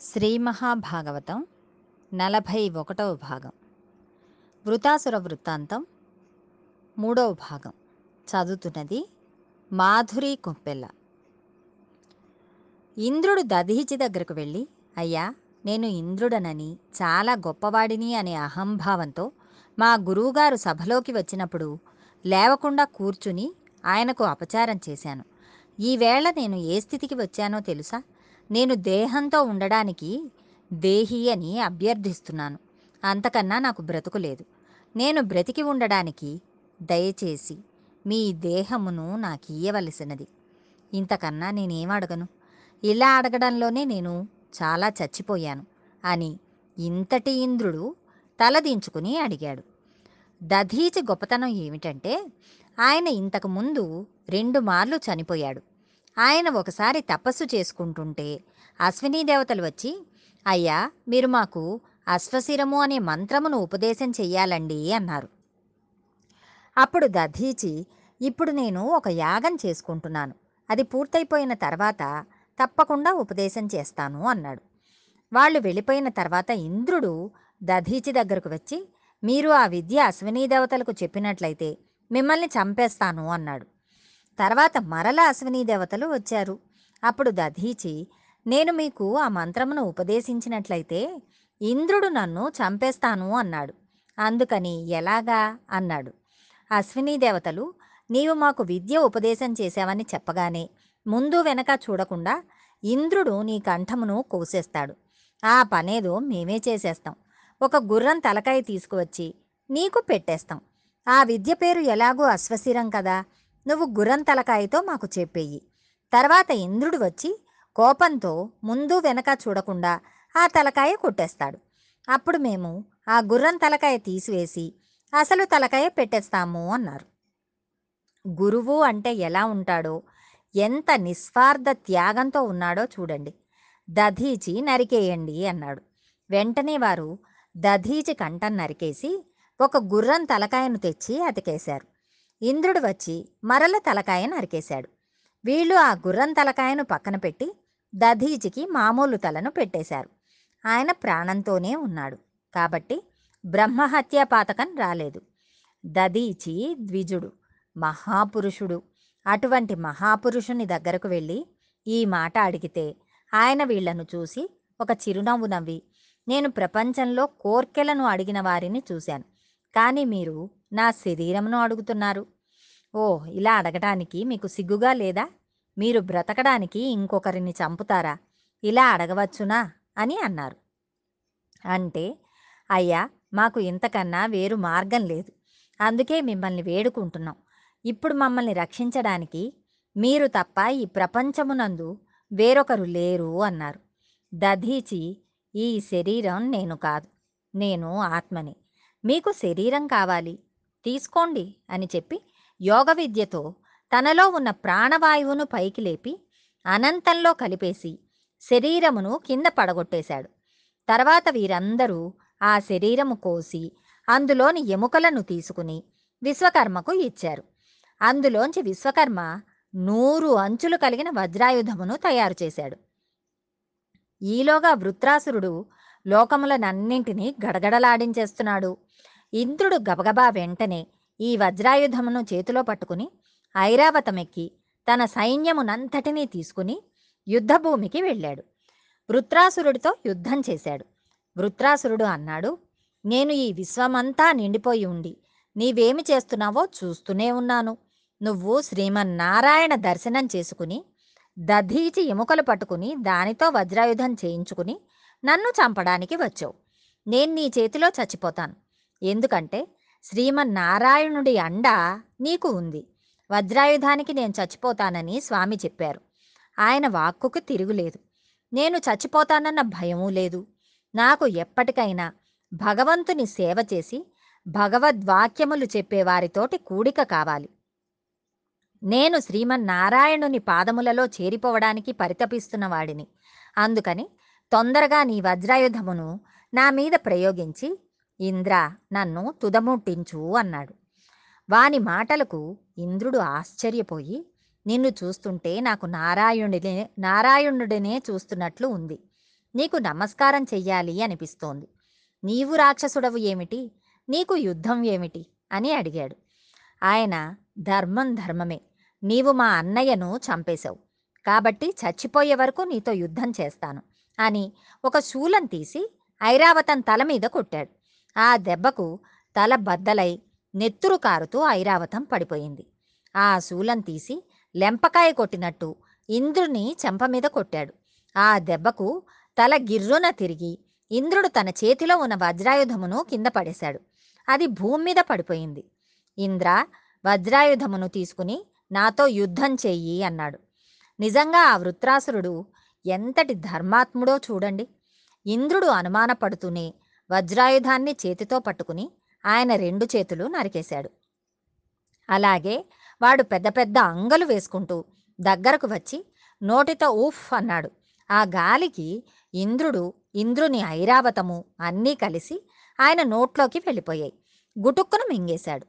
శ్రీ మహాభాగవతం నలభై ఒకటవ భాగం. వృతాసుర వృత్తాంతం మూడవ భాగం. చదువుతున్నది మాధురి కొంపెల్ల. ఇంద్రుడు దధీచి దగ్గరకు వెళ్ళి అయ్యా నేను ఇంద్రుడనని చాలా గొప్పవాడిని అనే అహంభావంతో మా గురువుగారు సభలోకి వచ్చినప్పుడు లేవకుండా కూర్చుని ఆయనకు అపచారం చేశాను. ఈవేళ నేను ఏ స్థితికి వచ్చానో తెలుసా? నేను దేహంతో ఉండడానికి దేహి అని అభ్యర్థిస్తున్నాను. అంతకన్నా నాకు బ్రతుకు లేదు. నేను బ్రతికి ఉండడానికి దయచేసి మీ దేహమును నాకు ఇయ్యవలసినది. ఇంతకన్నా నేనేం అడగను? ఇలా అడగడంలోనే నేను చాలా చచ్చిపోయాను అని ఇంతటి ఇంద్రుడు తలదించుకుని అడిగాడు. దధీచి గొప్పతనం ఏమిటంటే ఆయన ఇంతకు ముందు రెండు మార్లు చనిపోయాడు. ఆయన ఒకసారి తపస్సు చేసుకుంటుంటే అశ్వినీ దేవతలు వచ్చి అయ్యా మీరు మాకు అశ్వశిరము అనే మంత్రమును ఉపదేశం చెయ్యాలండి అన్నారు. అప్పుడు దధీచి ఇప్పుడు నేను ఒక యాగం చేసుకుంటున్నాను. అది పూర్తయిపోయిన తర్వాత తప్పకుండా ఉపదేశం చేస్తాను అన్నాడు. వాళ్ళు వెళ్ళిపోయిన తర్వాత ఇంద్రుడు దధీచి దగ్గరకు వచ్చి మీరు ఆ విద్య అశ్వినీ దేవతలకు చెప్పినట్లయితే మిమ్మల్ని చంపేస్తాను అన్నాడు. తర్వాత మరల అశ్వినీ దేవతలు వచ్చారు. అప్పుడు దధీచి నేను మీకు ఆ మంత్రమును ఉపదేశించినట్లయితే ఇంద్రుడు నన్ను చంపేస్తాను అన్నాడు. అందుకని ఎలాగా? అన్నాడు. అశ్వినీ దేవతలు నీవు మాకు విద్య ఉపదేశం చేశావని చెప్పగానే ముందు వెనక చూడకుండా ఇంద్రుడు నీ కంఠమును కోసేస్తాడు. ఆ పనేదో మేమే చేసేస్తాం. ఒక గుర్రం తలకాయ తీసుకువచ్చి నీకు పెట్టేస్తాం. ఆ విద్య పేరు ఎలాగూ అశ్వశిరం కదా? నువ్వు గుర్రం తలకాయతో మాకు చెప్పేయి. తర్వాత ఇంద్రుడు వచ్చి కోపంతో ముందు వెనక చూడకుండా ఆ తలకాయ కొట్టేస్తాడు. అప్పుడు మేము ఆ గుర్రం తలకాయ తీసివేసి అసలు తలకాయ పెట్టేస్తాము అన్నారు. గురువు అంటే ఎలా ఉంటాడో ఎంత నిస్వార్థ త్యాగంతో ఉన్నాడో చూడండి. దధీచి నరికేయండి అన్నాడు. వెంటనే వారు దధీచి కంఠం నరికేసి ఒక గుర్రం తలకాయను తెచ్చి అతికేశారు. ఇంద్రుడు వచ్చి మరల తలకాయ నరికేశాడు వీళ్ళు ఆ గుర్రం తలకాయను పక్కన పెట్టి దధీచికి మామూలు తలను పెట్టేశారు. ఆయన ప్రాణంతోనే ఉన్నాడు. కాబట్టి బ్రహ్మహత్య పాతకం రాలేదు. దధీచి ద్విజుడు మహాపురుషుడు. అటువంటి మహాపురుషుని దగ్గరకు వెళ్ళి ఈ మాట అడిగితే ఆయన వీళ్ళను చూసి ఒక చిరునవ్వు నవ్వి నేను ప్రపంచంలో కోర్కెలను అడిగిన వారిని చూశాను. కానీ మీరు నా శరీరమును అడుగుతున్నారు. ఓ ఇలా అడగటానికి మీకు సిగ్గుగా లేదా? మీరు బ్రతకడానికి ఇంకొకరిని చంపుతారా? ఇలా అడగవచ్చునా? అని అన్నారు. అంటే అయ్యా మాకు ఇంతకన్నా వేరు మార్గం లేదు. అందుకే మిమ్మల్ని వేడుకుంటున్నాం. ఇప్పుడు మమ్మల్ని రక్షించడానికి మీరు తప్ప ఈ ప్రపంచమునందు వేరొకరు లేరు అన్నారు. దధీచి ఈ శరీరం నేను కాదు. నేను ఆత్మని. మీకు శరీరం కావాలి. తీసుకోండి అని చెప్పి యోగ విద్యతో తనలో ఉన్న ప్రాణవాయువును పైకి లేపి అనంతంలో కలిపేసి శరీరమును కింద పడగొట్టేశాడు. తర్వాత వీరందరూ ఆ శరీరము కోసి అందులోని ఎముకలను తీసుకుని విశ్వకర్మకు ఇచ్చారు. అందులోంచి విశ్వకర్మ నూరు అంచులు కలిగిన వజ్రాయుధమును తయారు చేశాడు. ఈలోగా వృత్రాసురుడు లోకములనన్నింటినీ గడగడలాడించేస్తున్నాడు. ఇంద్రుడు గబగబా వెంటనే ఈ వజ్రాయుధమును చేతిలో పట్టుకుని ఐరావతమెక్కి తన సైన్యమునంతటినీ తీసుకుని యుద్ధభూమికి వెళ్ళాడు. వృత్రాసురుడితో యుద్ధం చేశాడు. వృత్రాసురుడు అన్నాడు నేను ఈ విశ్వమంతా నిండిపోయి ఉండి నీవేమి చేస్తున్నావో చూస్తూనే ఉన్నాను. నువ్వు శ్రీమన్నారాయణ దర్శనం చేసుకుని దధీచి ఎముకలు పట్టుకుని దానితో వజ్రాయుధం చేయించుకుని నన్ను చంపడానికి వచ్చావు. నేను నీ చేతిలో చచ్చిపోతాను. ఎందుకంటే శ్రీమన్నారాయణుడి అండ నీకు ఉంది. వజ్రాయుధానికి నేను చచ్చిపోతానని స్వామి చెప్పారు. ఆయన వాక్కుకు తిరుగులేదు. నేను చచ్చిపోతానన్న భయమూ లేదు. నాకు ఎప్పటికైనా భగవంతుని సేవ చేసి భగవద్వాక్యములు చెప్పేవారితోటి కూడిక కావాలి. నేను శ్రీమన్నారాయణుని పాదములలో చేరిపోవడానికి పరితపిస్తున్న వాడిని. అందుకని తొందరగా నీ వజ్రాయుధమును నా మీద ప్రయోగించి ఇంద్ర నన్ను తుదముట్టించు అన్నాడు. వాని మాటలకు ఇంద్రుడు ఆశ్చర్యపోయి నిన్ను చూస్తుంటే నాకు నారాయణుడినే నారాయణుడినే చూస్తున్నట్లు ఉంది. నీకు నమస్కారం చెయ్యాలి అనిపిస్తోంది. నీవు రాక్షసుడవు ఏమిటి? నీకు యుద్ధం ఏమిటి? అని అడిగాడు. ఆయన ధర్మం ధర్మమే. నీవు మా అన్నయ్యను చంపేశావు. కాబట్టి చచ్చిపోయే వరకు నీతో యుద్ధం చేస్తాను. అని ఒక శూలం తీసి ఐరావతం తల మీద కొట్టాడు. ఆ దెబ్బకు తల బద్దలై నెత్తురు కారుతూ ఐరావతం పడిపోయింది. ఆ శూలం తీసి లెంపకాయ కొట్టినట్టు ఇంద్రుని చెంప మీద కొట్టాడు. ఆ దెబ్బకు తల గిర్రున తిరిగి ఇంద్రుడు తన చేతిలో ఉన్న వజ్రాయుధమును కింద పడేశాడు. అది భూమి మీద పడిపోయింది. ఇంద్ర వజ్రాయుధమును తీసుకుని నాతో యుద్ధం చెయ్యి అన్నాడు. నిజంగా ఆ వృత్రాసురుడు ఎంతటి ధర్మాత్ముడో చూడండి. ఇంద్రుడు అనుమానపడుతూనే వజ్రాయుధాన్ని చేతితో పట్టుకుని ఆయన రెండు చేతులు నరికేశాడు. అలాగే వాడు పెద్ద పెద్ద అంగలు వేసుకుంటూ దగ్గరకు వచ్చి నోటితో ఊఫ్ అన్నాడు. ఆ గాలికి ఇంద్రుడు ఇంద్రుని ఐరావతము అన్నీ కలిసి ఆయన నోట్లోకి వెళ్ళిపోయాయి. గుటుక్కును మింగేశాడు.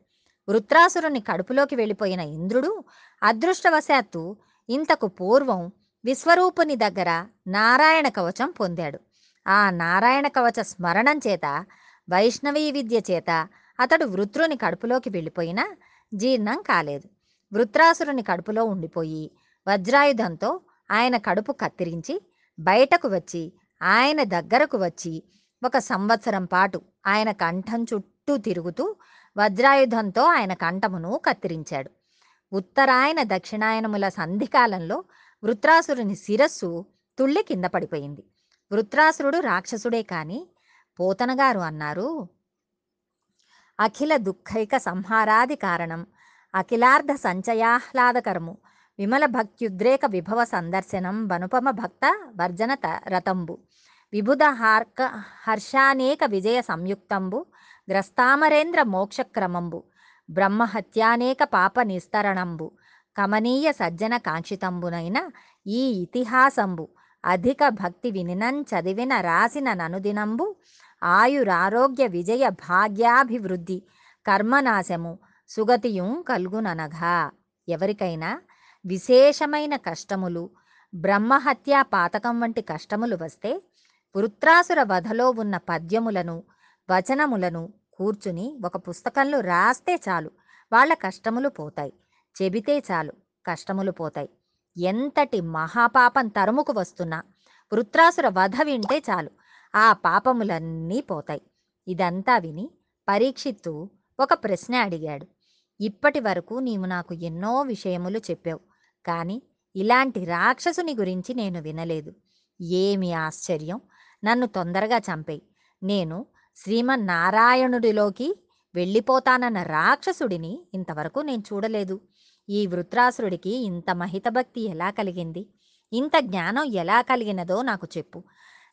వృత్రాసురుని కడుపులోకి వెళ్ళిపోయిన ఇంద్రుడు అదృష్టవశాత్తు ఇంతకు పూర్వం విశ్వరూపుని దగ్గర నారాయణ కవచం పొందాడు. ఆ నారాయణ కవచ స్మరణం చేత వైష్ణవీ విద్య చేత అతడు వృత్రుని కడుపులోకి వెళ్ళిపోయినా జీర్ణం కాలేదు. వృత్రాసురుని కడుపులో ఉండిపోయి వజ్రాయుధంతో ఆయన కడుపు కత్తిరించి బయటకు వచ్చి ఆయన దగ్గరకు వచ్చి ఒక సంవత్సరం పాటు ఆయన కంఠం చుట్టూ తిరుగుతూ వజ్రాయుధంతో ఆయన కంఠమును కత్తిరించాడు. ఉత్తరాయన దక్షిణాయనముల సంధికాలంలో వృత్రాసురుని శిరస్సు తుళ్ళి కింద పడిపోయింది. వృత్రాసురుడు రాక్షసుడే కాని పోతనగారు అన్నారు అఖిల దుఃఖైక సంహారాది కారణం. అఖిలార్ధ సంచయాహ్లాదకరము. విమల భక్త్యుద్రేక విభవ సందర్శనం. వనుపమ భక్త వర్జన త- రతంబు విబుధ హార్క హర్షానేక విజయ సంయుక్తంబు. గ్రస్తామరేంద్ర మోక్షక్రమంబు. బ్రహ్మహత్యానేక పాప నిస్తరణంబు. కమనీయ సజ్జన కాంక్షితంబునైన ఈ ఇతిహాసంబు. అధిక భక్తి వినినం చదివిన రాసిన ననుదినంబు. ఆయురారోగ్య విజయ భాగ్యాభివృద్ధి. కర్మనాశము. సుగతియు కల్గుననగా ఎవరికైనా విశేషమైన కష్టములు. బ్రహ్మహత్యా పాతకం వంటి కష్టములు వస్తే వృత్రాసుర వధలో ఉన్న పద్యములను వచనములను కూర్చుని ఒక పుస్తకంలో రాస్తే చాలు. వాళ్ళ కష్టములు పోతాయి. చెబితే చాలు కష్టములు పోతాయి. ఎంతటి మహాపాపం తరుముకు వస్తున్నా వృత్రాసుర వధ వింటే చాలు ఆ పాపములన్నీ పోతాయి. ఇదంతా విని పరీక్షిత్తు ఒక ప్రశ్న అడిగాడు. ఇప్పటి వరకు నీవు నాకు ఎన్నో విషయములు చెప్పావు కానీ ఇలాంటి రాక్షసుని గురించి నేను వినలేదు. ఏమి ఆశ్చర్యం నన్ను తొందరగా చంపేయి. నేను శ్రీమన్నారాయణుడిలోకి వెళ్ళిపోతానన్న రాక్షసుడిని ఇంతవరకు నేను చూడలేదు. ఈ వృత్రాసురుడికి ఇంత మహితభక్తి ఎలా కలిగింది? ఇంత జ్ఞానం ఎలా కలిగినదో నాకు చెప్పు.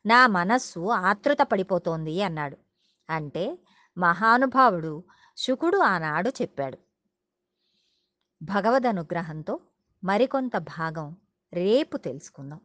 నా మనస్సు ఆతృత పడిపోతోంది అన్నాడు. అంటే మహానుభావుడు శుకుడు ఆనాడు చెప్పాడు. భగవద్ అనుగ్రహంతో మరికొంత భాగం రేపు తెలుసుకుందాం.